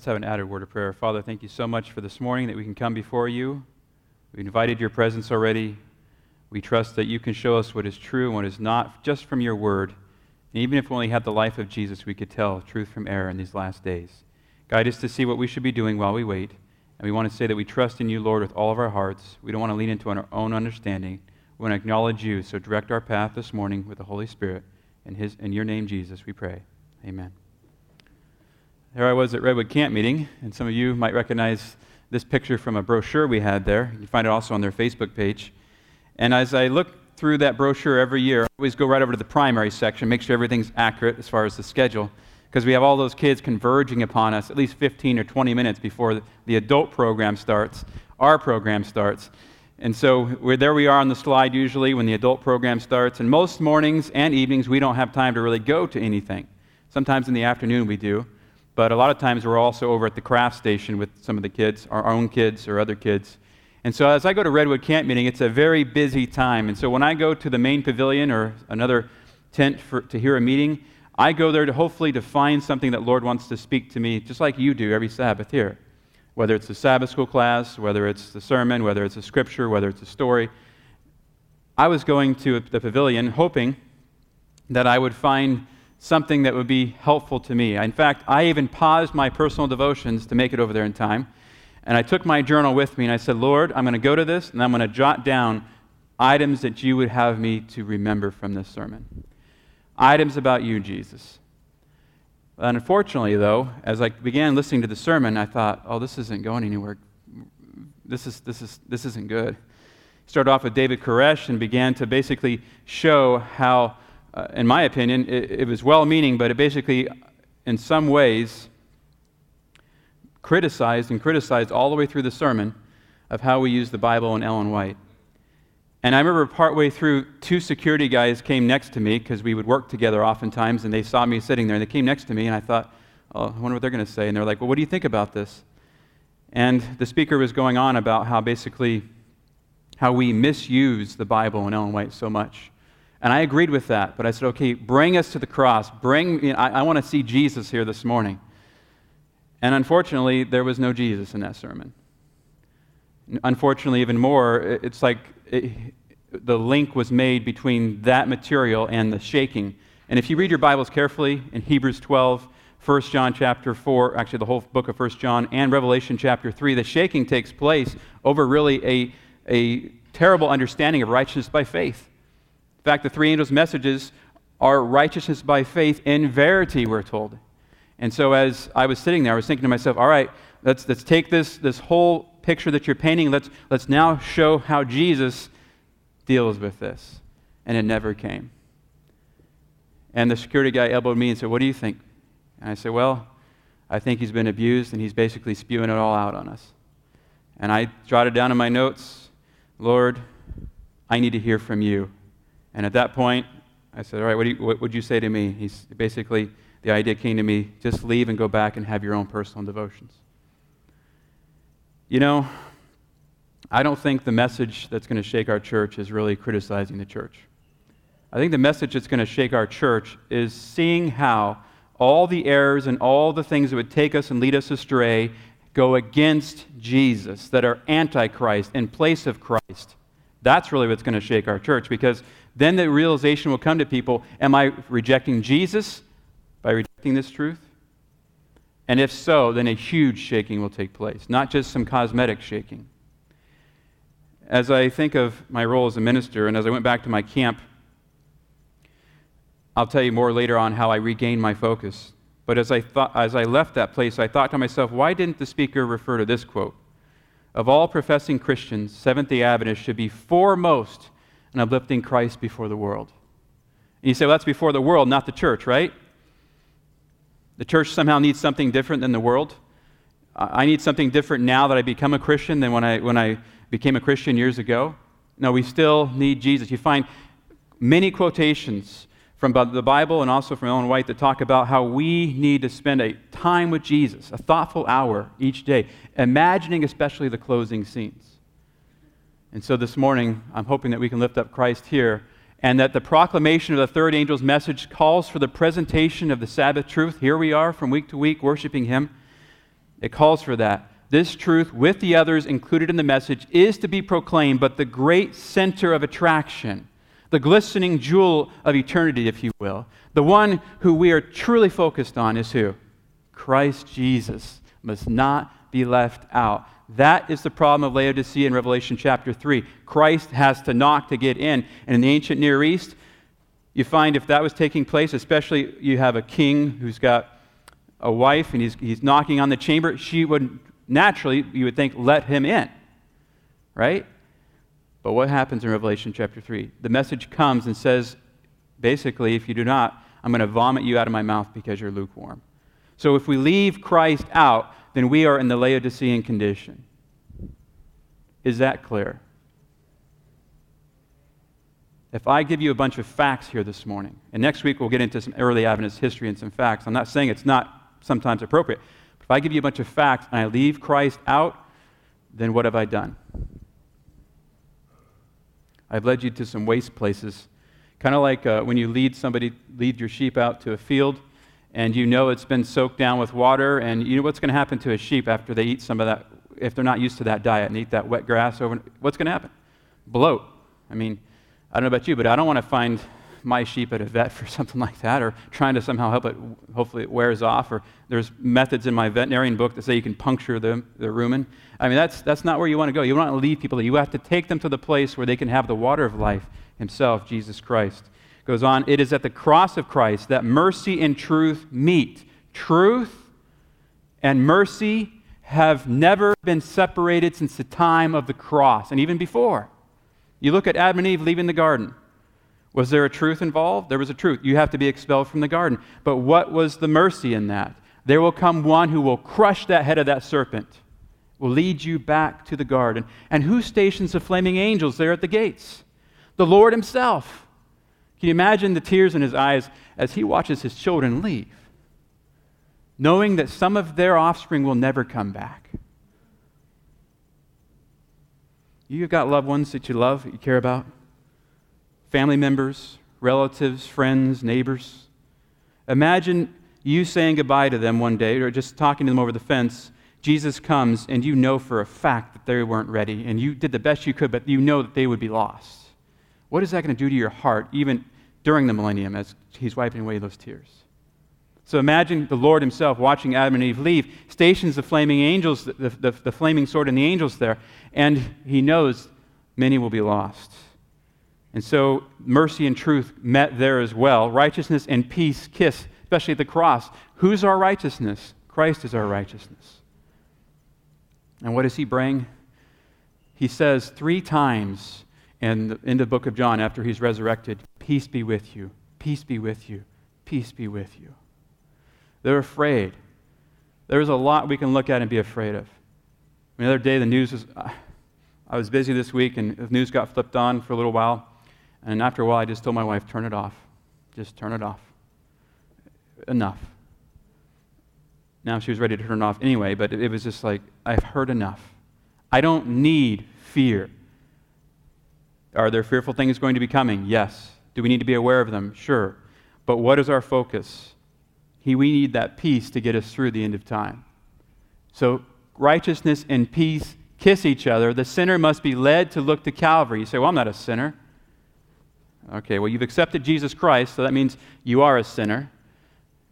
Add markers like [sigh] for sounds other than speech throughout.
Let's have an added word of prayer. Father, thank you so much for this morning that we can come before you. We invited your presence already. We trust that you can show us what is true and what is not just from your word. And even if we only had the life of Jesus, we could tell truth from error in these last days. Guide us to see what we should be doing while we wait. And we want to say that we trust in you, Lord, with all of our hearts. We don't want to lean into our own understanding. We want to acknowledge you. So direct our path this morning with the Holy Spirit. In, his, in your name, Jesus, we pray. Amen. There I was at Redwood Camp Meeting, and some of you might recognize this picture from a brochure we had there. You can find it also on their Facebook page. And as I look through that brochure every year, I always go right over to the primary section, make sure everything's accurate as far as the schedule, because we have all those kids converging upon us at least 15 or 20 minutes before the adult program starts, our program starts. And so there we are on the slide usually when the adult program starts. And most mornings and evenings, we don't have time to really go to anything. Sometimes in the afternoon we do. But a lot of times we're also over at the craft station with some of the kids, our own kids or other kids. And so as I go to Redwood Camp Meeting, it's a very busy time. And so when I go to the main pavilion or another tent for, to hear a meeting, I go there to hopefully to find something that Lord wants to speak to me, just like you do every Sabbath here. Whether it's a Sabbath school class, whether it's the sermon, whether it's a scripture, whether it's a story. I was going to the pavilion hoping that I would find something that would be helpful to me. In fact, I even paused my personal devotions to make it over there in time. And I took my journal with me and I said, Lord, I'm going to go to this and I'm going to jot down items that you would have me to remember from this sermon. Items about you, Jesus. And unfortunately, though, as I began listening to the sermon, I thought, oh, this isn't going anywhere. This, is, this, is, this isn't good. Started off with David Koresh and began to basically show how uh, in my opinion, it, it was well meaning, but it basically, in some ways, criticized and criticized all the way through the sermon of how we use the Bible and Ellen White. And I remember partway through, two security guys came next to me because we would work together oftentimes, and they saw me sitting there, and they came next to me, and I thought, oh, I wonder what they're going to say. And they're like, well, what do you think about this? And the speaker was going on about how basically how we misuse the Bible and Ellen White so much. And I agreed with that, but I said, okay, bring us to the cross. Bring, you know, I, I want to see Jesus here this morning. And unfortunately, there was no Jesus in that sermon. Unfortunately, even more, it's like it, the link was made between that material and the shaking. And if you read your Bibles carefully in Hebrews 12, 1 John chapter 4, actually the whole book of 1 John, and Revelation chapter 3, the shaking takes place over really a, a terrible understanding of righteousness by faith. In fact, the three angels' messages are righteousness by faith in verity, we're told. And so as I was sitting there, I was thinking to myself, all right, let's, let's take this, this whole picture that you're painting, let's, let's now show how Jesus deals with this. And it never came. And the security guy elbowed me and said, What do you think? And I said, Well, I think he's been abused and he's basically spewing it all out on us. And I jotted down in my notes, Lord, I need to hear from you. And at that point, I said, All right, what, you, what would you say to me? He's basically, the idea came to me just leave and go back and have your own personal devotions. You know, I don't think the message that's going to shake our church is really criticizing the church. I think the message that's going to shake our church is seeing how all the errors and all the things that would take us and lead us astray go against Jesus, that are antichrist in place of Christ. That's really what's going to shake our church because then the realization will come to people Am I rejecting Jesus by rejecting this truth? And if so, then a huge shaking will take place, not just some cosmetic shaking. As I think of my role as a minister, and as I went back to my camp, I'll tell you more later on how I regained my focus. But as I, thought, as I left that place, I thought to myself, why didn't the speaker refer to this quote? Of all professing Christians, Seventh day Adventists should be foremost and uplifting Christ before the world. And you say, well, that's before the world, not the church, right? The church somehow needs something different than the world. I need something different now that I become a Christian than when I, when I became a Christian years ago. No, we still need Jesus. You find many quotations from the Bible and also from Ellen White that talk about how we need to spend a time with Jesus, a thoughtful hour each day, imagining especially the closing scenes. And so this morning, I'm hoping that we can lift up Christ here and that the proclamation of the third angel's message calls for the presentation of the Sabbath truth. Here we are from week to week worshiping Him. It calls for that. This truth, with the others included in the message, is to be proclaimed, but the great center of attraction, the glistening jewel of eternity, if you will, the one who we are truly focused on is who? Christ Jesus must not be left out. That is the problem of Laodicea in Revelation chapter 3. Christ has to knock to get in. And in the ancient Near East, you find if that was taking place, especially you have a king who's got a wife and he's, he's knocking on the chamber, she would naturally, you would think, let him in. Right? But what happens in Revelation chapter 3? The message comes and says, basically, if you do not, I'm going to vomit you out of my mouth because you're lukewarm. So if we leave Christ out, then we are in the Laodicean condition. Is that clear? If I give you a bunch of facts here this morning, and next week we'll get into some early Adventist history and some facts, I'm not saying it's not sometimes appropriate, but if I give you a bunch of facts and I leave Christ out, then what have I done? I've led you to some waste places. Kind of like uh, when you lead somebody, lead your sheep out to a field, and you know it's been soaked down with water, and you know what's going to happen to a sheep after they eat some of that, if they're not used to that diet and eat that wet grass over, what's going to happen? Bloat. I mean, I don't know about you, but I don't want to find my sheep at a vet [laughs] for something like that or trying to somehow help it, hopefully it wears off. Or there's methods in my veterinarian book that say you can puncture the, the rumen. I mean, that's, that's not where you want to go. You want to lead people. You have to take them to the place where they can have the water of life himself, Jesus Christ. Goes on, it is at the cross of Christ that mercy and truth meet. Truth and mercy have never been separated since the time of the cross and even before. You look at Adam and Eve leaving the garden. Was there a truth involved? There was a truth. You have to be expelled from the garden. But what was the mercy in that? There will come one who will crush that head of that serpent, will lead you back to the garden. And who stations the flaming angels there at the gates? The Lord Himself. Can you imagine the tears in His eyes as He watches His children leave, knowing that some of their offspring will never come back? You've got loved ones that you love, that you care about, family members, relatives, friends, neighbors. Imagine you saying goodbye to them one day or just talking to them over the fence. Jesus comes and you know for a fact that they weren't ready and you did the best you could, but you know that they would be lost. What is that going to do to your heart, even during the millennium, as he's wiping away those tears? So imagine the Lord himself watching Adam and Eve leave, stations the flaming angels, the, the, the, flaming sword and the angels there, and he knows many will be lost. And so mercy and truth met there as well. Righteousness and peace kiss, especially at the cross. Who's our righteousness? Christ is our righteousness. And what does he bring? He says three times in the, in the book of John after he's resurrected, Peace be with you, peace be with you, peace be with you. They're afraid. There's a lot we can look at and be afraid of. the other day, the news was, uh, I was busy this week, and the news got flipped on for a little while. And after a while, I just told my wife, turn it off. Just turn it off. Enough. Now she was ready to turn it off anyway, but it was just like, I've heard enough. I don't need fear. Are there fearful things going to be coming? Yes. Do we need to be aware of them? Sure. But what is our focus? He, we need that peace to get us through the end of time. So, righteousness and peace kiss each other. The sinner must be led to look to Calvary. You say, Well, I'm not a sinner. Okay, well, you've accepted Jesus Christ, so that means you are a sinner.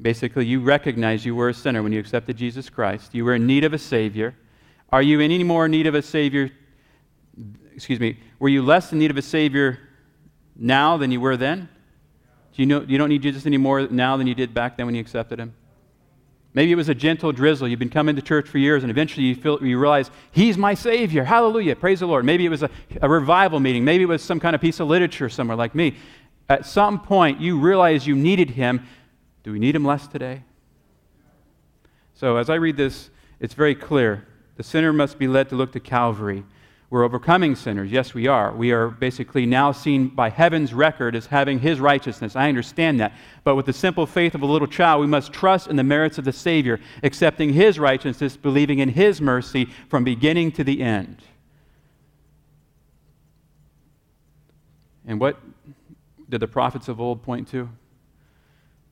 Basically, you recognize you were a sinner when you accepted Jesus Christ. You were in need of a Savior. Are you in any more need of a Savior? Excuse me. Were you less in need of a Savior now than you were then? Do you, know, you don't need Jesus any more now than you did back then when you accepted him? Maybe it was a gentle drizzle. You've been coming to church for years, and eventually you, feel, you realize, He's my Savior. Hallelujah. Praise the Lord. Maybe it was a, a revival meeting. Maybe it was some kind of piece of literature somewhere like me. At some point, you realize you needed Him. Do we need Him less today? So, as I read this, it's very clear. The sinner must be led to look to Calvary we're overcoming sinners. Yes, we are. We are basically now seen by heaven's record as having his righteousness. I understand that. But with the simple faith of a little child, we must trust in the merits of the Savior, accepting his righteousness, believing in his mercy from beginning to the end. And what did the prophets of old point to?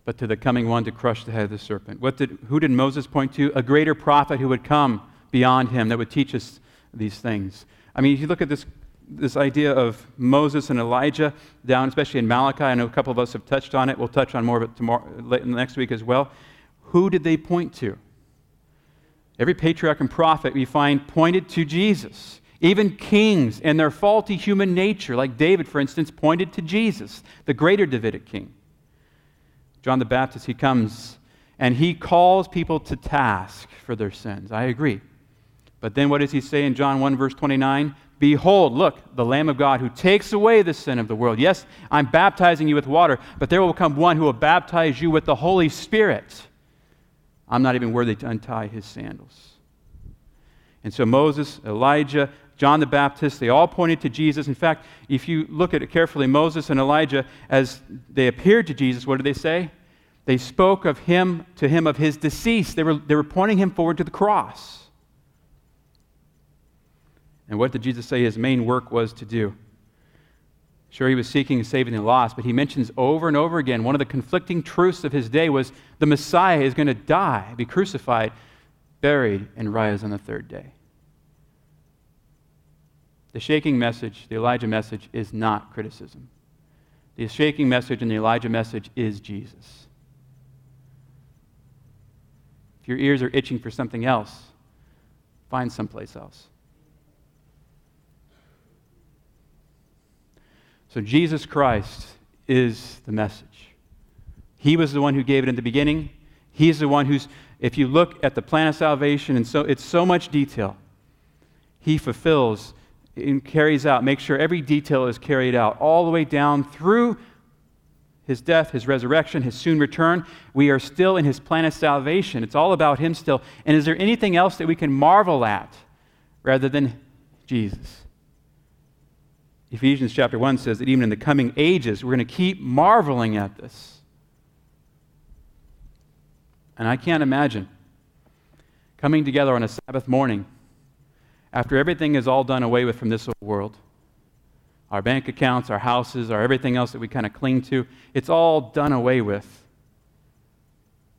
but to the coming one to crush the head of the serpent. What did, who did Moses point to? A greater prophet who would come beyond him that would teach us these things. I mean, if you look at this, this idea of Moses and Elijah down, especially in Malachi, I know a couple of us have touched on it. We'll touch on more of it tomorrow, next week as well. Who did they point to? Every patriarch and prophet we find pointed to Jesus. Even kings and their faulty human nature, like David, for instance, pointed to Jesus, the greater Davidic king. John the Baptist, he comes and he calls people to task for their sins. I agree. But then what does he say in John 1, verse 29? Behold, look, the Lamb of God who takes away the sin of the world. Yes, I'm baptizing you with water, but there will come one who will baptize you with the Holy Spirit. I'm not even worthy to untie his sandals. And so Moses, Elijah, John the Baptist, they all pointed to Jesus. In fact, if you look at it carefully, Moses and Elijah, as they appeared to Jesus, what did they say? They spoke of him to him of his decease. They were, they were pointing him forward to the cross. And what did Jesus say his main work was to do? Sure, he was seeking and saving the lost, but he mentions over and over again one of the conflicting truths of his day was the Messiah is going to die, be crucified, buried, and rise on the third day. The shaking message, the Elijah message, is not criticism. The shaking message and the Elijah message is Jesus. If your ears are itching for something else, find someplace else. So Jesus Christ is the message. He was the one who gave it in the beginning. He's the one who's, if you look at the plan of salvation, and so it's so much detail, he fulfills and carries out, makes sure every detail is carried out, all the way down through his death, his resurrection, his soon return. We are still in his plan of salvation. It's all about him still. And is there anything else that we can marvel at rather than Jesus? Ephesians chapter 1 says that even in the coming ages, we're going to keep marveling at this. And I can't imagine coming together on a Sabbath morning after everything is all done away with from this world our bank accounts, our houses, our everything else that we kind of cling to, it's all done away with.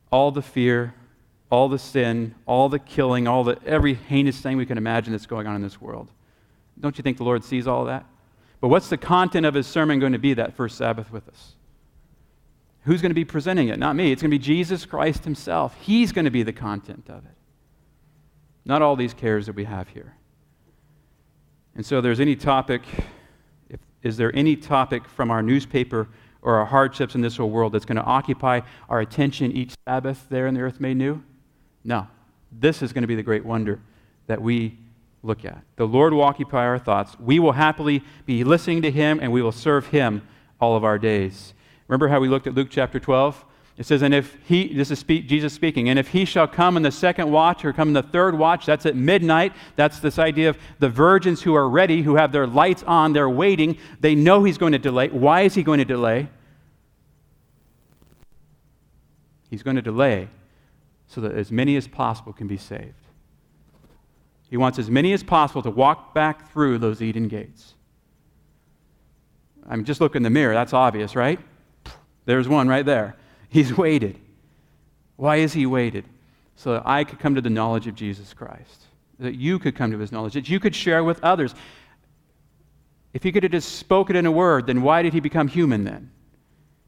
All the fear, all the sin, all the killing, all the every heinous thing we can imagine that's going on in this world. Don't you think the Lord sees all that? But what's the content of his sermon going to be that first Sabbath with us? Who's going to be presenting it? Not me. It's going to be Jesus Christ himself. He's going to be the content of it. Not all these cares that we have here. And so, there's any topic, if, is there any topic from our newspaper or our hardships in this whole world that's going to occupy our attention each Sabbath there in the earth made new? No. This is going to be the great wonder that we look at. The Lord will occupy our thoughts. We will happily be listening to Him and we will serve Him all of our days. Remember how we looked at Luke chapter 12? It says, and if he, this is speak, Jesus speaking, and if he shall come in the second watch or come in the third watch, that's at midnight. That's this idea of the virgins who are ready, who have their lights on, they're waiting. They know he's going to delay. Why is he going to delay? He's going to delay so that as many as possible can be saved. He wants as many as possible to walk back through those Eden gates. I mean, just look in the mirror. That's obvious, right? There's one right there. He's waited. Why is he waited? So that I could come to the knowledge of Jesus Christ, that you could come to his knowledge, that you could share with others. If he could have just spoken in a word, then why did he become human then?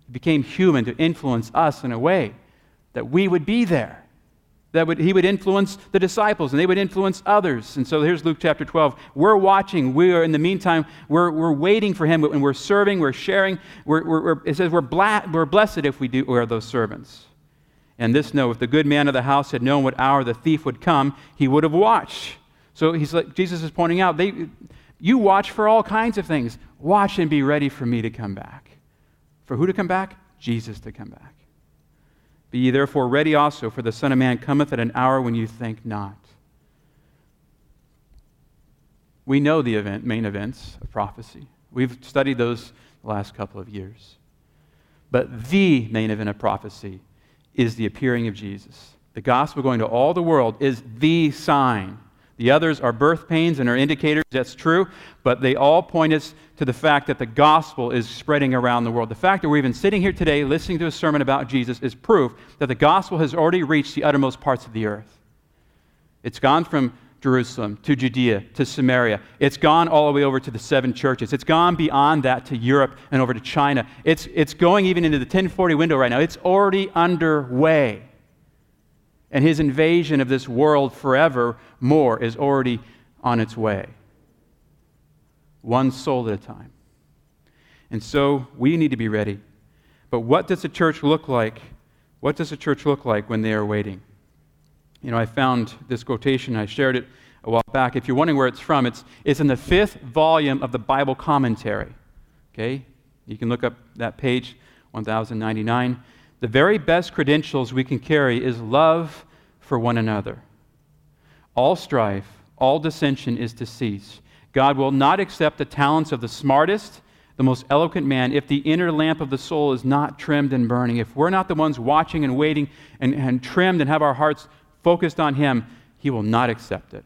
He became human to influence us in a way that we would be there that would, he would influence the disciples and they would influence others. And so here's Luke chapter 12. We're watching. We are, in the meantime, we're, we're waiting for him and we're serving, we're sharing. We're, we're, it says we're, bla- we're blessed if we do, we are those servants. And this know, if the good man of the house had known what hour the thief would come, he would have watched. So he's like, Jesus is pointing out, they, you watch for all kinds of things. Watch and be ready for me to come back. For who to come back? Jesus to come back. Be ye therefore ready also, for the Son of Man cometh at an hour when you think not. We know the event, main events of prophecy. We've studied those the last couple of years. But the main event of prophecy is the appearing of Jesus. The gospel going to all the world is the sign, The others are birth pains and are indicators, that's true, but they all point us to the fact that the gospel is spreading around the world. The fact that we're even sitting here today listening to a sermon about Jesus is proof that the gospel has already reached the uttermost parts of the earth. It's gone from Jerusalem to Judea to Samaria. It's gone all the way over to the seven churches. It's gone beyond that to Europe and over to China. It's, it's going even into the 1040 window right now. It's already underway. And his invasion of this world forever more is already on its way. One soul at a time. And so we need to be ready. But what does a church look like? What does a church look like when they are waiting? You know, I found this quotation, I shared it a while back. If you're wondering where it's from, it's, it's in the fifth volume of the Bible commentary. Okay? You can look up that page, 1099. The very best credentials we can carry is love for one another. All strife, all dissension is to cease. God will not accept the talents of the smartest, the most eloquent man if the inner lamp of the soul is not trimmed and burning. If we're not the ones watching and waiting and, and trimmed and have our hearts focused on Him, He will not accept it.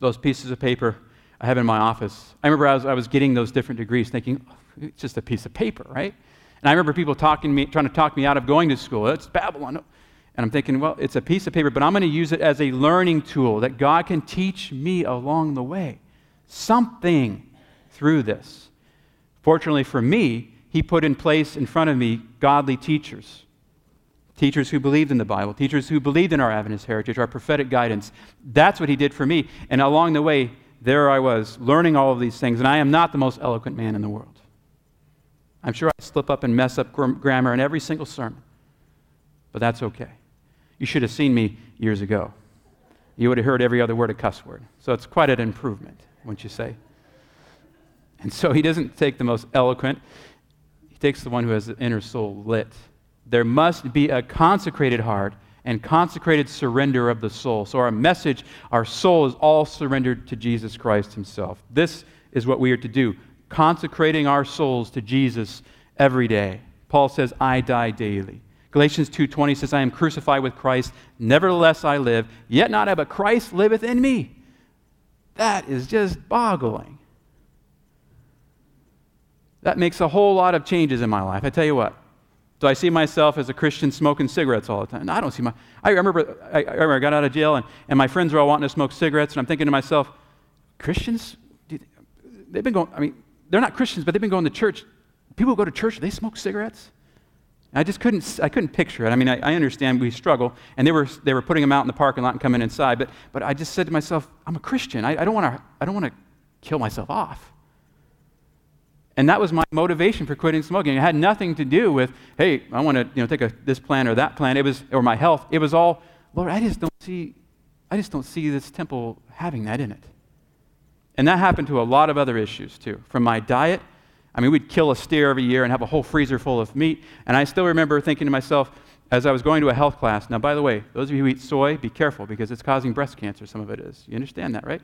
Those pieces of paper I have in my office, I remember I was, I was getting those different degrees thinking, oh, it's just a piece of paper, right? And I remember people talking to me, trying to talk me out of going to school. It's Babylon. And I'm thinking, well, it's a piece of paper, but I'm going to use it as a learning tool that God can teach me along the way. Something through this. Fortunately for me, He put in place in front of me godly teachers. Teachers who believed in the Bible, teachers who believed in our Adventist heritage, our prophetic guidance. That's what He did for me. And along the way, there I was, learning all of these things. And I am not the most eloquent man in the world. I'm sure I slip up and mess up grammar in every single sermon, but that's okay. You should have seen me years ago. You would have heard every other word a cuss word. So it's quite an improvement, wouldn't you say? And so he doesn't take the most eloquent, he takes the one who has the inner soul lit. There must be a consecrated heart and consecrated surrender of the soul. So our message, our soul is all surrendered to Jesus Christ himself. This is what we are to do consecrating our souls to Jesus every day. Paul says, I die daily. Galatians 2:20 says, I am crucified with Christ, nevertheless I live, yet not I, but Christ liveth in me. That is just boggling. That makes a whole lot of changes in my life. I tell you what. Do I see myself as a Christian smoking cigarettes all the time? No, I don't see my. I remember I, I, remember I got out of jail and, and my friends were all wanting to smoke cigarettes, and I'm thinking to myself, Christians, they've been going. I mean, they're not Christians, but they've been going to church. People go to church, they smoke cigarettes. I just couldn't, I couldn't picture it. I mean, I, I, understand we struggle, and they were, they were putting them out in the parking lot and coming inside, but, but I just said to myself, I'm a Christian. I, don't want our I don't want to kill myself off. And that was my motivation for quitting smoking. It had nothing to do with, hey, I want to you know, take a, this plan or that plan. It was, or my health. It was all, Lord, I just don't see, I just don't see this temple having that in it. And that happened to a lot of other issues too. From my diet, I mean, we'd kill a steer every year and have a whole freezer full of meat. And I still remember thinking to myself, as I was going to a health class, now, by the way, those of you who eat soy, be careful because it's causing breast cancer, some of it is. You understand that, right?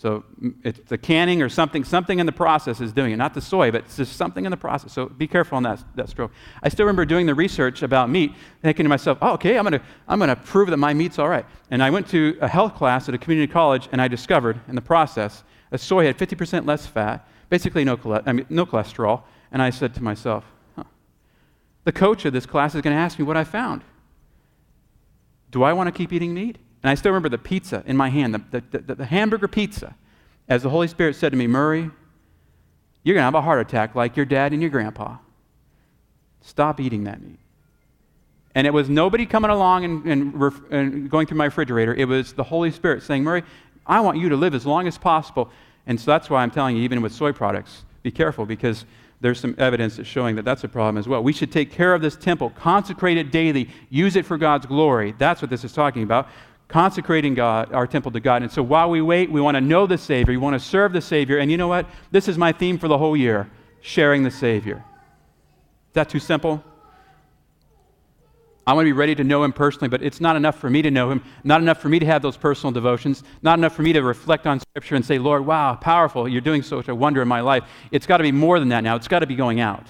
So it's the canning or something, something in the process is doing it. Not the soy, but it's just something in the process. So be careful on that, that stroke. I still remember doing the research about meat, thinking to myself, oh, okay, I'm to I'm gonna prove that my meat's all right. And I went to a health class at a community college, and I discovered in the process that soy had 50% less fat, basically no, I mean, no cholesterol. And I said to myself, huh, the coach of this class is to ask me what I found. Do I want to keep eating meat? And I still remember the pizza in my hand, the, the, the, the hamburger pizza, as the Holy Spirit said to me, Murray, you're going to have a heart attack like your dad and your grandpa. Stop eating that meat. And it was nobody coming along and, and, ref, and, going through my refrigerator. It was the Holy Spirit saying, Murray, I want you to live as long as possible. And so that's why I'm telling you, even with soy products, be careful because there's some evidence that's showing that that's a problem as well. We should take care of this temple, consecrate it daily, use it for God's glory. That's what this is talking about. Consecrating God, our temple to God. And so while we wait, we want to know the Savior. We want to serve the Savior. And you know what? This is my theme for the whole year sharing the Savior. Is that too simple? I want to be ready to know him personally, but it's not enough for me to know him, not enough for me to have those personal devotions, not enough for me to reflect on Scripture and say, Lord, wow, powerful, you're doing such a wonder in my life. It's got to be more than that now. It's got to be going out.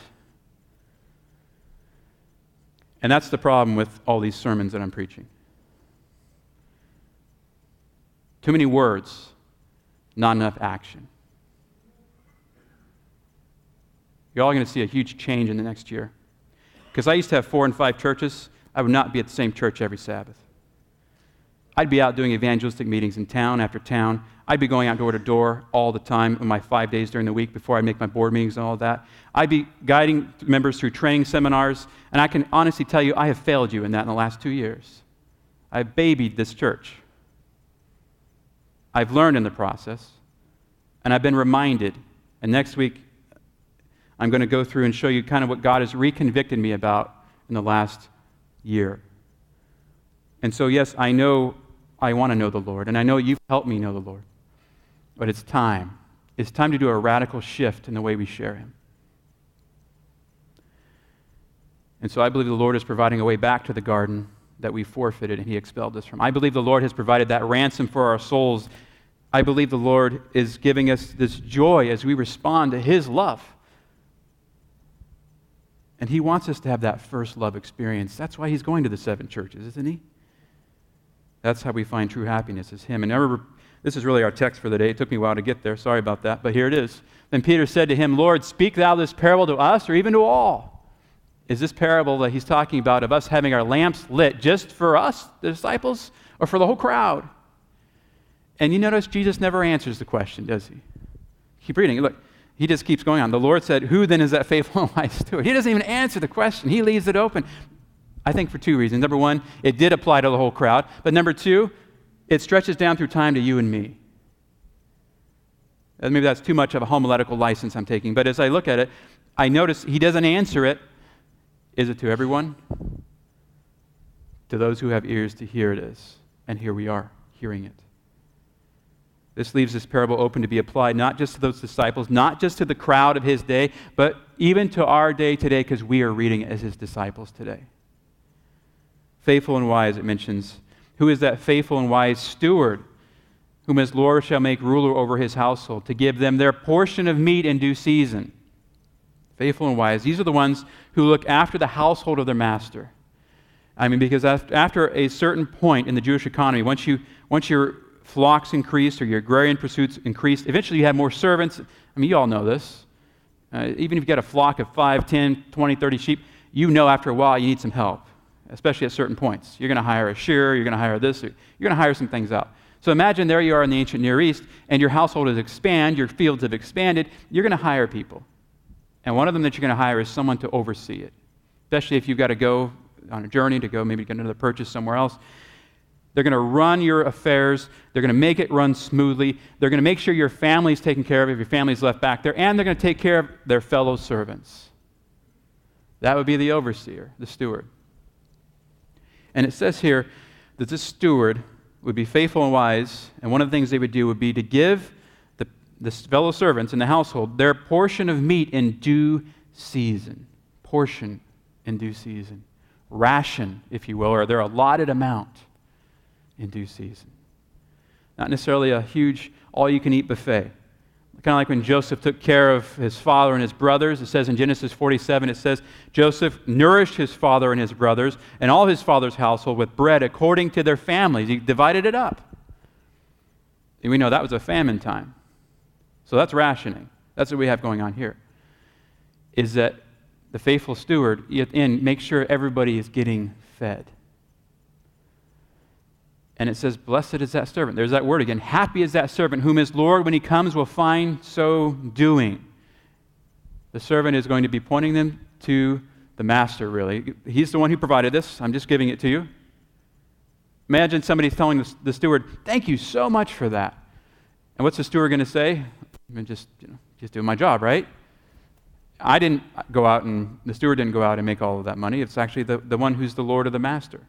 And that's the problem with all these sermons that I'm preaching. Too many words, not enough action. You're all going to see a huge change in the next year. Because I used to have four and five churches, I would not be at the same church every Sabbath. I'd be out doing evangelistic meetings in town after town. I'd be going out door to door all the time in my five days during the week before I make my board meetings and all that. I'd be guiding members through training seminars, and I can honestly tell you I have failed you in that in the last two years. I've babied this church. I've learned in the process, and I've been reminded. And next week, I'm going to go through and show you kind of what God has reconvicted me about in the last year. And so, yes, I know I want to know the Lord, and I know you've helped me know the Lord. But it's time. It's time to do a radical shift in the way we share Him. And so I believe the Lord is providing a way back to the garden that we forfeited and He expelled us from. I believe the Lord has provided that ransom for our souls. I believe the Lord is giving us this joy as we respond to His love. And He wants us to have that first love experience. That's why He's going to the seven churches, isn't He? That's how we find true happiness, is Him. And this is really our text for the day. It took me a while to get there. Sorry about that, but here it is. Then Peter said to him, Lord, speak thou this parable to us or even to all is this parable that he's talking about of us having our lamps lit just for us, the disciples, or for the whole crowd? And you notice Jesus never answers the question, does he? Keep reading. Look, he just keeps going on. The Lord said, Who then is that faithful and wise steward? He doesn't even answer the question, he leaves it open. I think for two reasons. Number one, it did apply to the whole crowd. But number two, it stretches down through time to you and me. And Maybe that's too much of a homiletical license I'm taking. But as I look at it, I notice he doesn't answer it is it to everyone? To those who have ears to hear it is. And here we are, hearing it. This leaves this parable open to be applied not just to those disciples, not just to the crowd of his day, but even to our day today because we are reading as his disciples today. Faithful and wise, it mentions. Who is that faithful and wise steward whom his Lord shall make ruler over his household, to give them their portion of meat in due season? Faithful and wise, these are the ones who look after the household of their master. I mean, because after a certain point in the Jewish economy, once, you, once your flocks increased or your agrarian pursuits increased, eventually you have more servants. I mean, you all know this. Uh, even if you get a flock of 5, 10, 20, 30 sheep, you know after a while you need some help, especially at certain points. You're going to hire a shearer, you're going to hire this, you're going to hire some things out. So imagine there you are in the ancient Near East, and your household has expanded, your fields have expanded, you're going to hire people. And one of them that you're going to hire is someone to oversee it, especially if you've got to go on a journey to go maybe get another purchase somewhere else. They're going to run your affairs. They're going to make it run smoothly. They're going to make sure your family's taken care of if your family's left back there, and they're going to take care of their fellow servants. That would be the overseer, the steward. And it says here that this steward would be faithful and wise, and one of the things they would do would be to give the fellow servants in the household their portion of meat in due season. Portion in due season. Ration, if you will, or their allotted amount in due season. Not necessarily a huge all you can eat buffet. Kind of like when Joseph took care of his father and his brothers. It says in Genesis 47, it says, Joseph nourished his father and his brothers and all his father's household with bread according to their families. He divided it up. And we know that was a famine time. So that's rationing. That's what we have going on here. Is that the faithful steward in makes sure everybody is getting fed. And it says, Blessed is that servant. There's that word again. Happy is that servant whom his Lord, when he comes, will find so doing. The servant is going to be pointing them to the master, really. He's the one who provided this. I'm just giving it to you. Imagine somebody telling the, the steward, Thank you so much for that. And what's the steward going to say? I'm just, you know, just doing my job, right? I didn't go out and the steward didn't go out and make all of that money. It's actually the, the one who's the Lord of the master.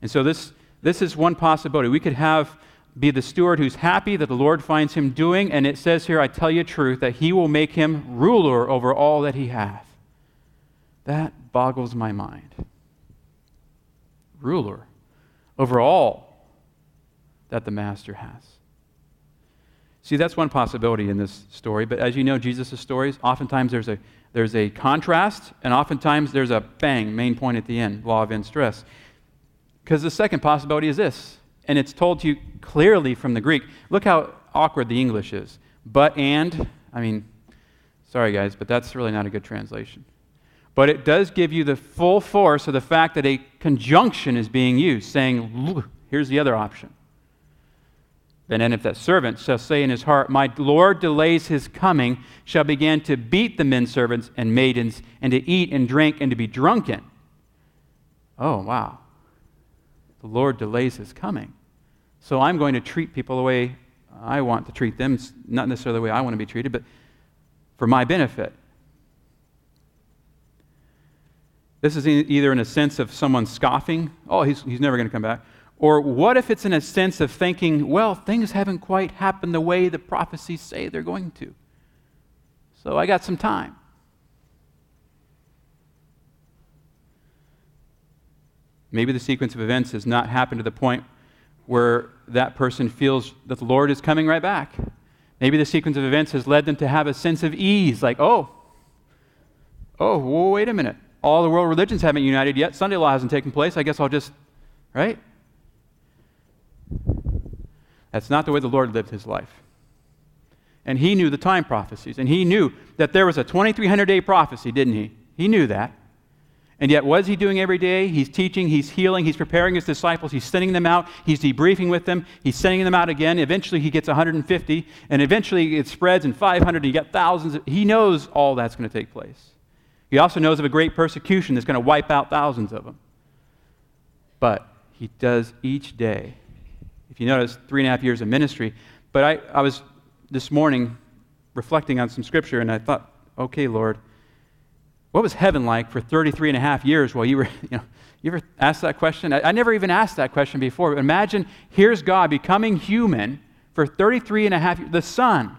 And so this, this is one possibility. We could have be the steward who's happy that the Lord finds him doing, and it says here, I tell you truth, that he will make him ruler over all that he hath. That boggles my mind. Ruler over all that the master has. See, that's one possibility in this story, but as you know, Jesus' stories, oftentimes there's a, there's a contrast, and oftentimes there's a bang, main point at the end, law of end stress. Because the second possibility is this and it's told to you clearly from the Greek. Look how awkward the English is. But and, I mean, sorry guys, but that's really not a good translation. But it does give you the full force of the fact that a conjunction is being used, saying, here's the other option. And then if that servant shall say in his heart, My Lord delays his coming, shall begin to beat the men servants and maidens, and to eat and drink and to be drunken. Oh, wow. The Lord delays his coming. So I'm going to treat people the way I want to treat them, not necessarily the way I want to be treated, but for my benefit. This is either in a sense of someone scoffing, oh, he's, he's never going to come back, or what if it's in a sense of thinking, well, things haven't quite happened the way the prophecies say they're going to. So I got some time. Maybe the sequence of events has not happened to the point where that person feels that the Lord is coming right back. Maybe the sequence of events has led them to have a sense of ease, like, oh, oh, wait a minute. All the world religions haven't united yet. Sunday law hasn't taken place. I guess I'll just, right? That's not the way the Lord lived his life. And he knew the time prophecies. And he knew that there was a 2300 day prophecy, didn't he? He knew that. And yet, what is he doing every day? He's teaching, he's healing, he's preparing his disciples, he's sending them out, he's debriefing with them, he's sending them out again. Eventually, he gets 150, and eventually it spreads and 500, and you get thousands. He knows all that's going to take place. He also knows of a great persecution that's going to wipe out thousands of them. But he does each day if you notice, three and a half years of ministry. But I, I was this morning reflecting on some scripture, and I thought, okay, Lord, what was heaven like for 33 and a half years while you were, [laughs] you know, you ever asked that question? I, I never even asked that question before. But imagine here's God becoming human for 33 and a half years, the Son.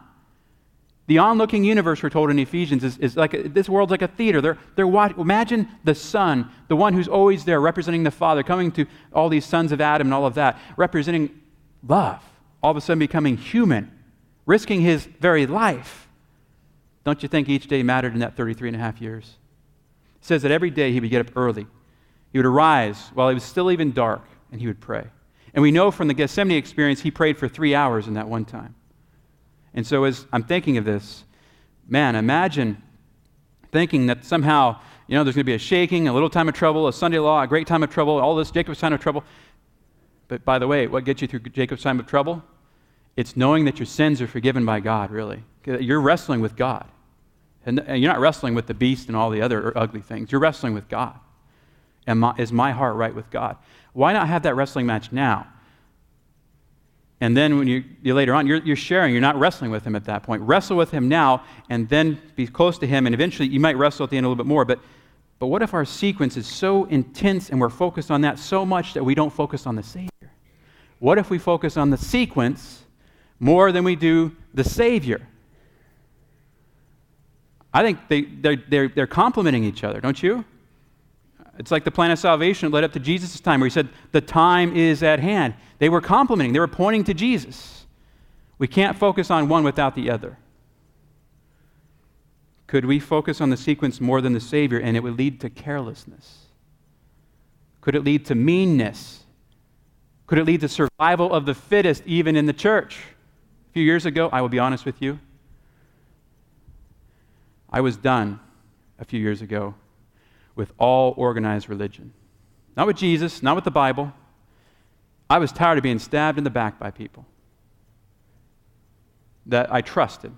The onlooking universe, we're told in Ephesians, is, is like a, this world's like a theater. They're, they're watch, imagine the Son, the one who's always there, representing the Father, coming to all these sons of Adam and all of that, representing love, all of a sudden becoming human, risking his very life. Don't you think each day mattered in that 33 and a half years? It says that every day he would get up early. He would arise while it was still even dark, and he would pray. And we know from the Gethsemane experience, he prayed for three hours in that one time. And so, as I'm thinking of this, man, imagine thinking that somehow, you know, there's going to be a shaking, a little time of trouble, a Sunday law, a great time of trouble, all this Jacob's time of trouble. But by the way, what gets you through Jacob's time of trouble? It's knowing that your sins are forgiven by God, really. You're wrestling with God. And you're not wrestling with the beast and all the other ugly things. You're wrestling with God. And my, is my heart right with God? Why not have that wrestling match now? And then when you, you later on, you're, you're sharing, you're not wrestling with him at that point. Wrestle with him now, and then be close to him, and eventually you might wrestle at the end a little bit more, but but what if our sequence is so intense and we're focused on that so much that we don't focus on the Savior? What if we focus on the sequence more than we do the Savior? I think they, they're, they're, they're complementing each other, don't you? It's like the plan of salvation led up to Jesus' time, where he said, The time is at hand. They were complementing, they were pointing to Jesus. We can't focus on one without the other. Could we focus on the sequence more than the Savior and it would lead to carelessness? Could it lead to meanness? Could it lead to survival of the fittest even in the church? A few years ago, I will be honest with you, I was done a few years ago with all organized religion. Not with Jesus, not with the Bible. I was tired of being stabbed in the back by people that I trusted.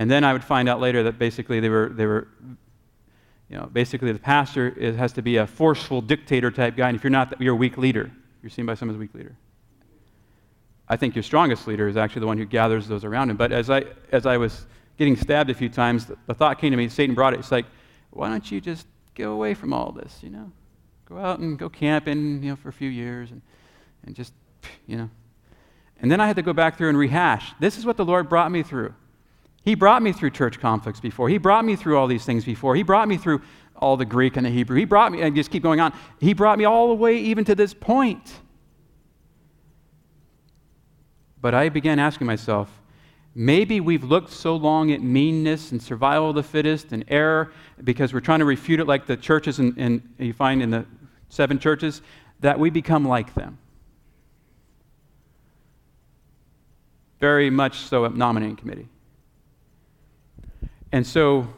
And then I would find out later that basically they were, they were you know, basically the pastor is, has to be a forceful dictator type guy, and if you're not, you're a weak leader. You're seen by some as a weak leader. I think your strongest leader is actually the one who gathers those around him. But as I, as I was getting stabbed a few times, the, the thought came to me, Satan brought it. It's like, why don't you just go away from all this, you know? Go out and go camping, you know, for a few years and, and just, you know. And then I had to go back through and rehash. This is what the Lord brought me through. He brought me through church conflicts before. He brought me through all these things before. He brought me through all the Greek and the Hebrew. He brought me, and just keep going on. He brought me all the way even to this point. But I began asking myself, maybe we've looked so long at meanness and survival of the fittest and error because we're trying to refute it like the churches and, you find in the seven churches that we become like them. Very much so at nominating committee. And so,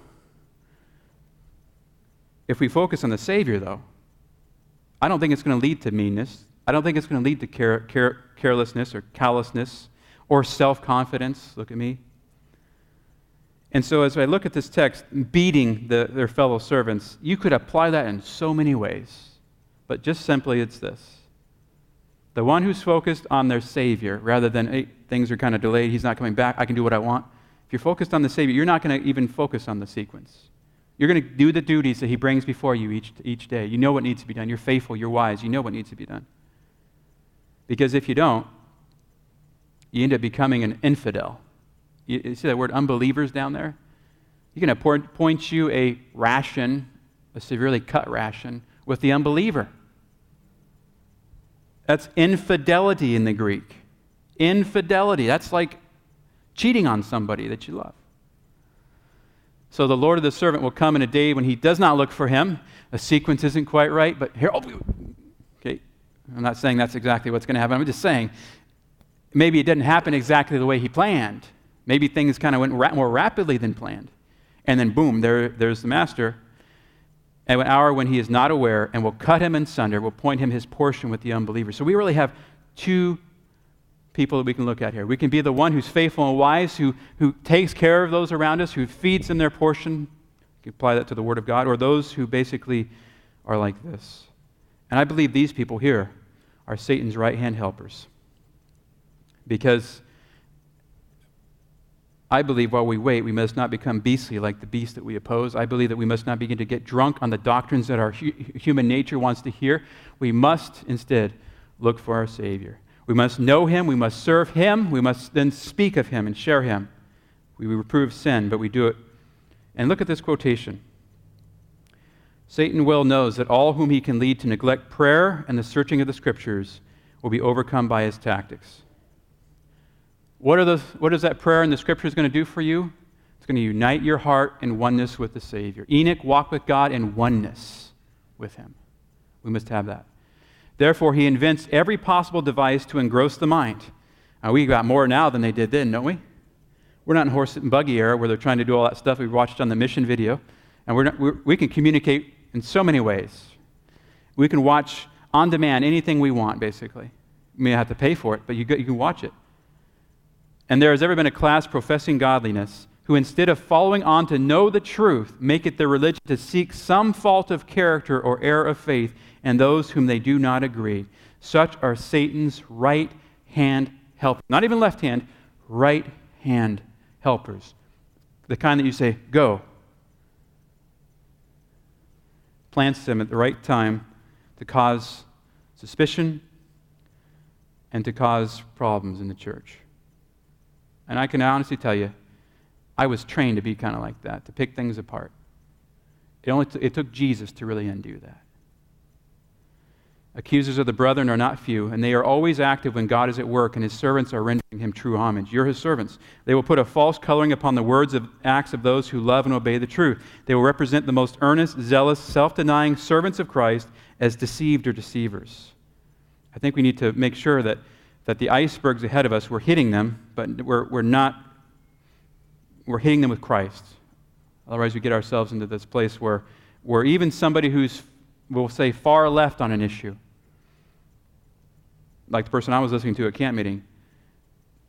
if we focus on the Savior, though, I don't think it's going to lead to meanness. I don't think it's going to lead to care, care, carelessness or callousness or self confidence. Look at me. And so, as I look at this text, beating the, their fellow servants, you could apply that in so many ways. But just simply, it's this the one who's focused on their Savior rather than, hey, things are kind of delayed, he's not coming back, I can do what I want. If you're focused on the Savior, you're not going to even focus on the sequence. You're going to do the duties that he brings before you each, each day. You know what needs to be done. You're faithful, you're wise, you know what needs to be done. Because if you don't, you end up becoming an infidel. You, you see that word unbelievers down there? You can point you a ration, a severely cut ration, with the unbeliever. That's infidelity in the Greek. Infidelity. That's like cheating on somebody that you love. So the Lord of the servant will come in a day when he does not look for him. A sequence isn't quite right, but here, oh, okay. I'm not saying that's exactly what's going to happen. I'm just saying maybe it didn't happen exactly the way he planned. Maybe things kind of went ra- more rapidly than planned. And then, boom, there, there's the master at an hour when he is not aware, and will cut him in sunder, will point him his portion with the unbeliever. So we really have two people that we can look at here. We can be the one who's faithful and wise, who, who takes care of those around us, who feeds them their portion. You apply that to the Word of God, or those who basically are like this. And I believe these people here are Satan's right hand helpers. Because I believe while we wait, we must not become beastly like the beast that we oppose. I believe that we must not begin to get drunk on the doctrines that our hu- human nature wants to hear. We must instead look for our Savior. We must know Him. We must serve Him. We must then speak of Him and share Him. We reprove sin, but we do it. And look at this quotation Satan well knows that all whom he can lead to neglect prayer and the searching of the Scriptures will be overcome by his tactics. What, are those, what is that prayer and the scriptures going to do for you? It's going to unite your heart in oneness with the Savior. Enoch walked with God in oneness with Him. We must have that. Therefore, he invents every possible device to engross the mind. Now, we got more now than they did then, don't we? We're not in horse and buggy era where they're trying to do all that stuff we watched on the mission video. And we're not, we're, we can communicate in so many ways. We can watch on demand anything we want, basically. You may have to pay for it, but you, you can watch it. And there has ever been a class professing godliness who, instead of following on to know the truth, make it their religion to seek some fault of character or error of faith in those whom they do not agree. Such are Satan's right hand helpers. Not even left hand, right hand helpers. The kind that you say, go. Plants them at the right time to cause suspicion and to cause problems in the church. And I can honestly tell you, I was trained to be kind of like that, to pick things apart. It, only t- it took Jesus to really undo that. Accusers of the brethren are not few, and they are always active when God is at work, and his servants are rendering him true homage. You're his servants. They will put a false coloring upon the words of acts of those who love and obey the truth. They will represent the most earnest, zealous, self denying servants of Christ as deceived or deceivers. I think we need to make sure that that the icebergs ahead of us, we're hitting them, but we're, we're not, we're hitting them with Christ. Otherwise, we get ourselves into this place where, where even somebody who's, we'll say, far left on an issue, like the person I was listening to at camp meeting,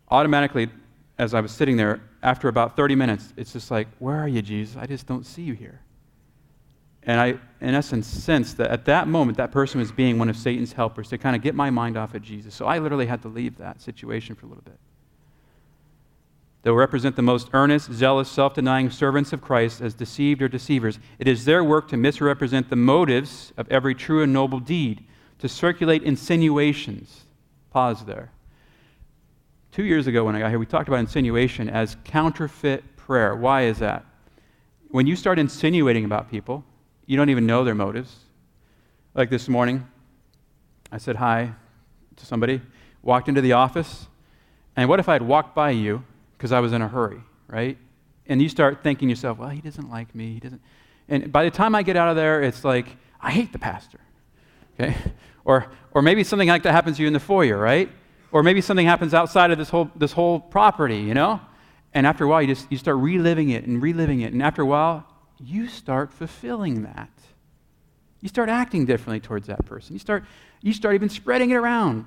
automatically, as I was sitting there, after about 30 minutes, it's just like, Where are you, Jesus? I just don't see you here. And I, in essence, sensed that at that moment, that person was being one of Satan's helpers to kind of get my mind off of Jesus. So I literally had to leave that situation for a little bit. They'll represent the most earnest, zealous, self denying servants of Christ as deceived or deceivers. It is their work to misrepresent the motives of every true and noble deed, to circulate insinuations. Pause there. Two years ago, when I got here, we talked about insinuation as counterfeit prayer. Why is that? When you start insinuating about people, you don't even know their motives. Like this morning, I said hi to somebody, walked into the office, and what if I had walked by you because I was in a hurry, right? And you start thinking yourself, well, he doesn't like me. He doesn't. And by the time I get out of there, it's like, I hate the pastor. Okay? [laughs] Or, or maybe something like that happens to you in the foyer, right? or maybe something happens outside of this whole, this whole property, you know? And after a while, you just you start reliving it and reliving it. And after a while, you start fulfilling that. You start acting differently towards that person. You start, you start even spreading it around.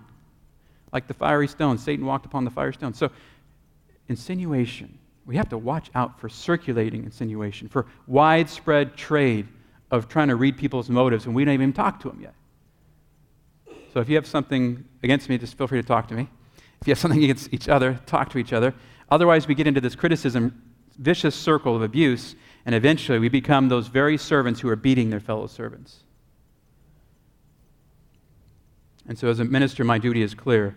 Like the fiery stone. Satan walked upon the fiery stone. So, insinuation. We have to watch out for circulating insinuation, for widespread trade of trying to read people's motives, and we don't even talk to them yet. So if you have something against me, just feel free to talk to me. If you have something against each other, talk to each other. Otherwise, we get into this criticism, vicious circle of abuse, and eventually we become those very servants who are beating their fellow servants. And so, as a minister, my duty is clear.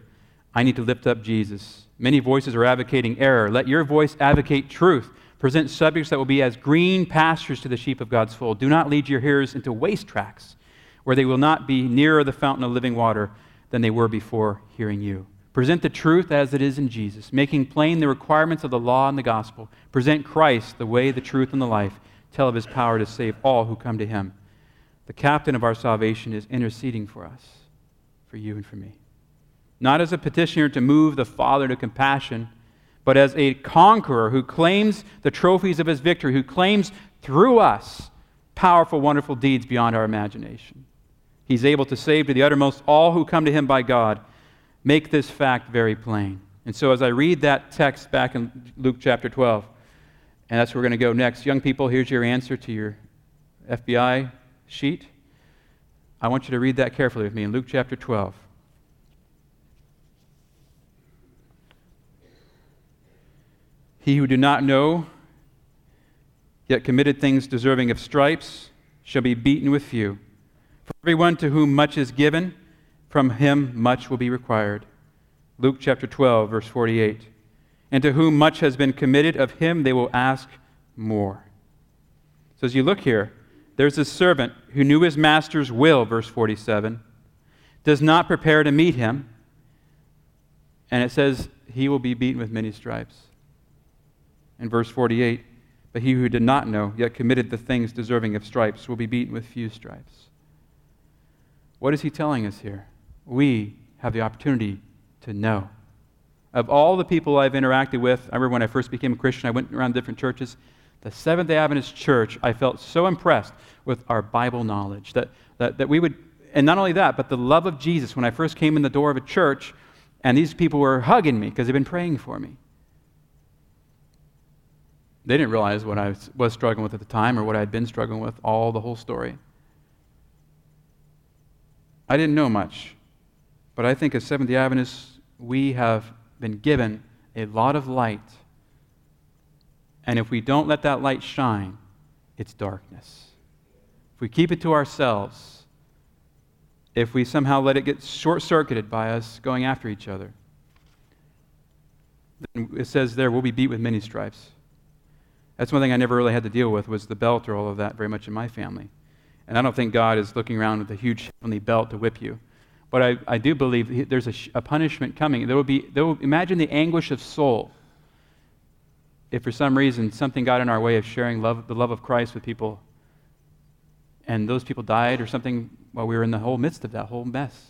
I need to lift up Jesus. Many voices are advocating error. Let your voice advocate truth. Present subjects that will be as green pastures to the sheep of God's fold. Do not lead your hearers into waste tracks, where they will not be nearer the fountain of living water than they were before hearing you. Present the truth as it is in Jesus, making plain the requirements of the law and the gospel. Present Christ, the way, the truth, and the life. Tell of his power to save all who come to him. The captain of our salvation is interceding for us, for you and for me. Not as a petitioner to move the Father to compassion, but as a conqueror who claims the trophies of his victory, who claims through us powerful, wonderful deeds beyond our imagination. He's able to save to the uttermost all who come to him by God make this fact very plain. And so, as I read that text back in Luke chapter 12, and that's where we're going to go next. Young people, here's your answer to your FBI sheet. I want you to read that carefully with me in Luke chapter 12. He who do not know, yet committed things deserving of stripes, shall be beaten with few. For everyone to whom much is given, from him much will be required. Luke chapter 12, verse 48. And to whom much has been committed, of him they will ask more. So as you look here, there's a servant who knew his master's will, verse 47, does not prepare to meet him, and it says he will be beaten with many stripes. In verse 48, but he who did not know, yet committed the things deserving of stripes, will be beaten with few stripes. What is he telling us here? we have the opportunity to know. Of all the people I've interacted with, I remember when I first became a Christian, I went around different churches. The Seventh day Adventist Church, I felt so impressed with our Bible knowledge that, that, that we would, and not only that, but the love of Jesus. When I first came in the door of a church, and these people were hugging me because they've been praying for me. They didn't realize what I was struggling with at the time or what I had been struggling with, all the whole story. I didn't know much. But I think as Seventh day Adventists, we have been given a lot of light. And if we don't let that light shine, it's darkness. If we keep it to ourselves, if we somehow let it get short circuited by us going after each other, then it says there, we'll be beat with many stripes. That's one thing I never really had to deal with was the belt or all of that very much in my family. And I don't think God is looking around with a huge heavenly belt to whip you. But I, I do believe there's a, a punishment coming. There will be, there will, imagine the anguish of soul if for some reason something got in our way of sharing love, the love of Christ with people and those people died or something while we were in the whole midst of that whole mess.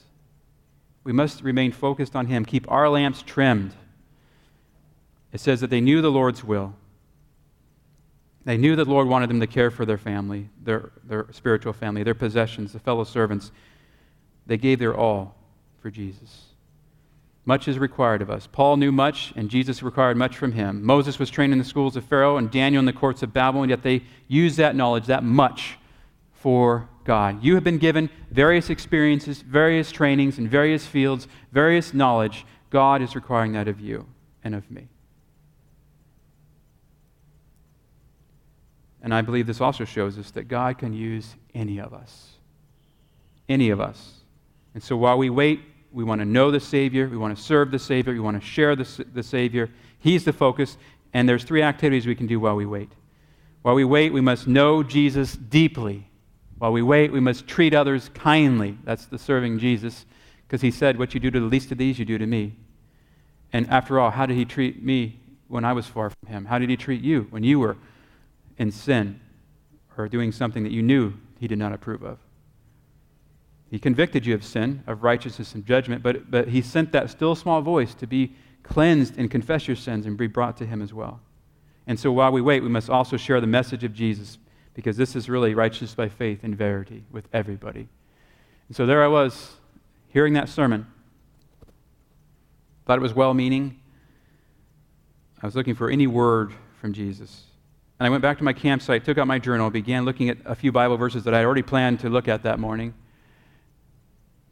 We must remain focused on Him, keep our lamps trimmed. It says that they knew the Lord's will. They knew that the Lord wanted them to care for their family, their, their spiritual family, their possessions, the fellow servants. They gave their all for Jesus. Much is required of us. Paul knew much, and Jesus required much from him. Moses was trained in the schools of Pharaoh, and Daniel in the courts of Babylon, yet they used that knowledge, that much, for God. You have been given various experiences, various trainings in various fields, various knowledge. God is requiring that of you and of me. And I believe this also shows us that God can use any of us. Any of us. And so while we wait, we want to know the Savior, we want to serve the Savior, we want to share the, the Savior. He's the focus, and there's three activities we can do while we wait. While we wait, we must know Jesus deeply. While we wait, we must treat others kindly. That's the serving Jesus, because he said, What you do to the least of these, you do to me. And after all, how did he treat me when I was far from him? How did he treat you when you were in sin or doing something that you knew he did not approve of? He convicted you of sin, of righteousness and judgment, but, but He sent that still small voice to be cleansed and confess your sins and be brought to Him as well. And so while we wait, we must also share the message of Jesus because this is really righteousness by faith and verity with everybody. And so there I was, hearing that sermon. Thought it was well meaning. I was looking for any word from Jesus. And I went back to my campsite, took out my journal, began looking at a few Bible verses that I had already planned to look at that morning.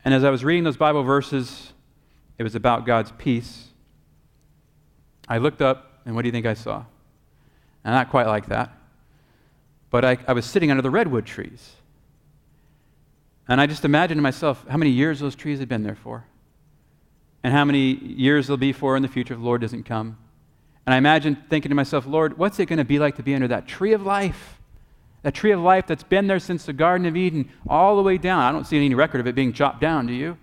And as I was reading those Bible verses, it was about God's peace. I looked up, and what do you think I saw? And not quite like that. But I, I was sitting under the redwood trees. And I just imagined to myself how many years those trees had been there for, and how many years they'll be for in the future if the Lord doesn't come. And I imagine thinking to myself, Lord, what's it going to be like to be under that tree of life? That tree of life that's been there since the Garden of Eden, all the way down. I don't see any record of it being chopped down, do you?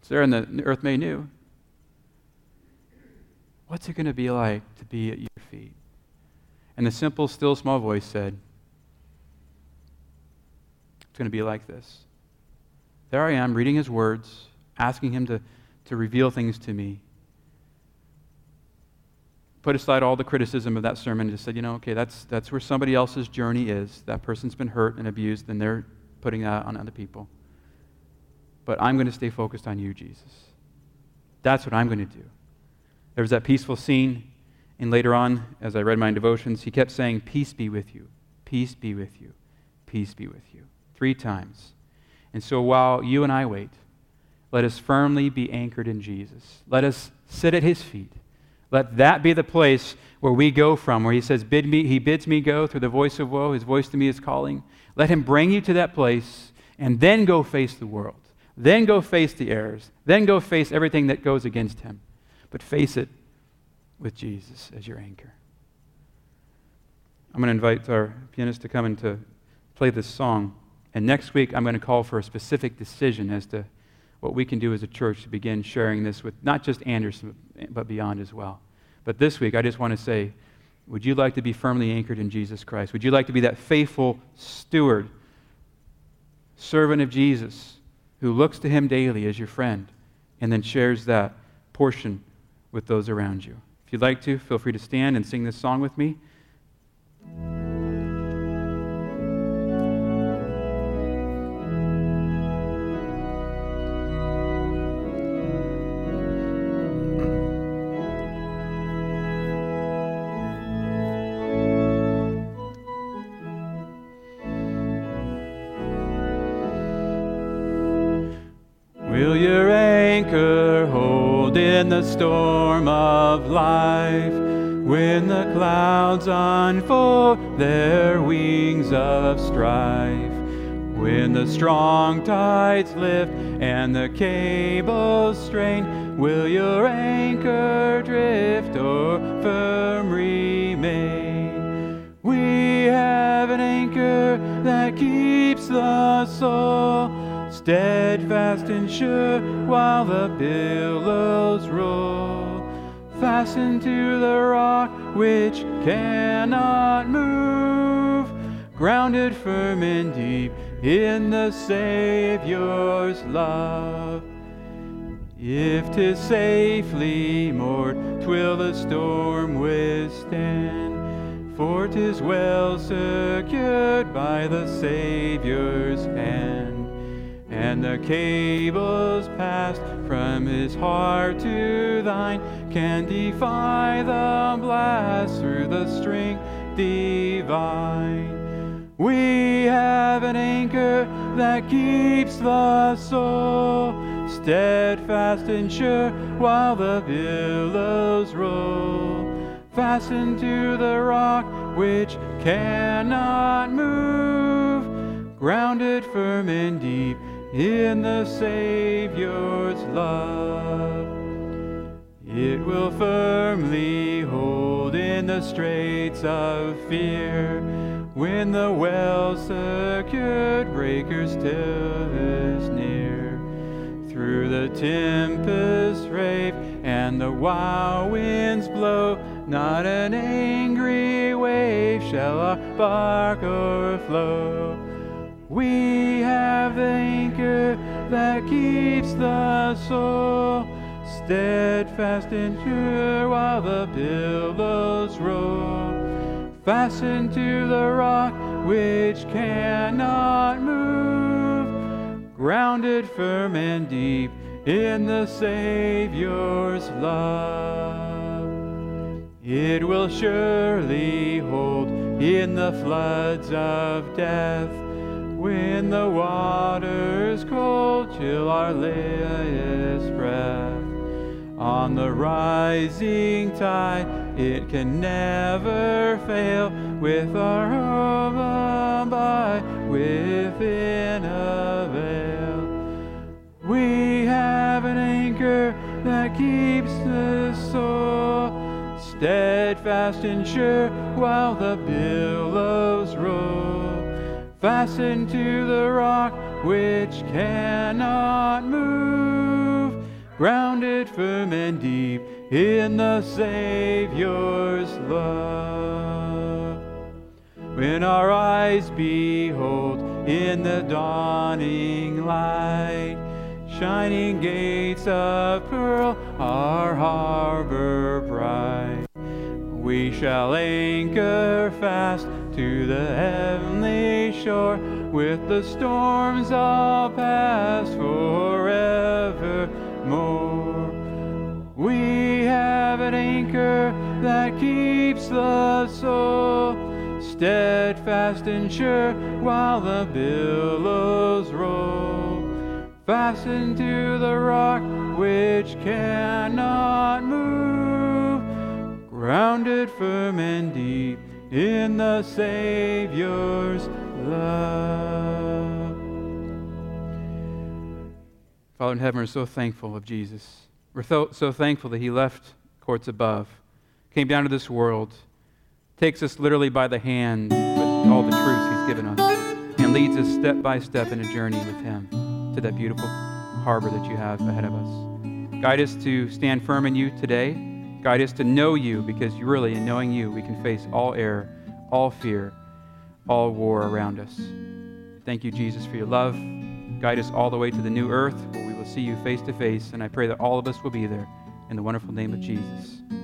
It's there in the earth made new. What's it going to be like to be at your feet? And the simple, still, small voice said, It's going to be like this. There I am, reading his words, asking him to, to reveal things to me. Put aside all the criticism of that sermon and just said, you know, okay, that's, that's where somebody else's journey is. That person's been hurt and abused, and they're putting that on other people. But I'm going to stay focused on you, Jesus. That's what I'm going to do. There was that peaceful scene and later on, as I read my devotions, he kept saying, Peace be with you, peace be with you, peace be with you, three times. And so while you and I wait, let us firmly be anchored in Jesus. Let us sit at his feet. Let that be the place where we go from, where he says, Bid me, He bids me go through the voice of woe, his voice to me is calling. Let him bring you to that place, and then go face the world. Then go face the errors. Then go face everything that goes against him. But face it with Jesus as your anchor. I'm going to invite our pianist to come and to play this song. And next week, I'm going to call for a specific decision as to what we can do as a church to begin sharing this with not just Anderson, but beyond as well. But this week, I just want to say, would you like to be firmly anchored in Jesus Christ? Would you like to be that faithful steward, servant of Jesus, who looks to him daily as your friend and then shares that portion with those around you? If you'd like to, feel free to stand and sing this song with me. Lift and the cables strain, will your anchor drift or firm remain? We have an anchor that keeps the soul steadfast and sure while the billows roll. Fastened to the rock which cannot move, grounded firm and deep in the Savior's love. If 'tis safely moored, twill the storm withstand, for 'tis well secured by the Savior's hand and the cables passed from his heart to thine can defy the blast through the strength divine. We have an anchor that keeps the soul steadfast and sure while the billows roll. Fastened to the rock which cannot move, grounded firm and deep in the Savior's love. It will firmly hold in the straits of fear when the well secured breakers till is near. Through the tempest rave and the wild winds blow, not an angry wave shall our bark o'erflow. We have the anchor that keeps the soul steadfast and sure while the billows roll. Fastened to the rock which cannot move, grounded firm and deep in the Savior's love. It will surely hold in the floods of death when the waters cold chill our latest breath. On the rising tide, it can never fail with our hope abide within a veil. We have an anchor that keeps the soul steadfast and sure while the billows roll. Fastened to the rock which cannot move, grounded firm and deep in the Savior's love. When our eyes behold in the dawning light, shining gates of pearl, our harbor bright, we shall anchor fast to the heavenly shore with the storms all past forevermore. An anchor that keeps the soul steadfast and sure while the billows roll. Fastened to the rock which cannot move, grounded firm and deep in the Savior's love. Father in heaven, we're so thankful of Jesus. We're so, so thankful that he left courts above, came down to this world, takes us literally by the hand with all the truths he's given us, and leads us step by step in a journey with him to that beautiful harbor that you have ahead of us. Guide us to stand firm in you today. Guide us to know you because really, in knowing you, we can face all error, all fear, all war around us. Thank you, Jesus, for your love. Guide us all the way to the new earth where we will see you face to face. And I pray that all of us will be there. In the wonderful name of Jesus.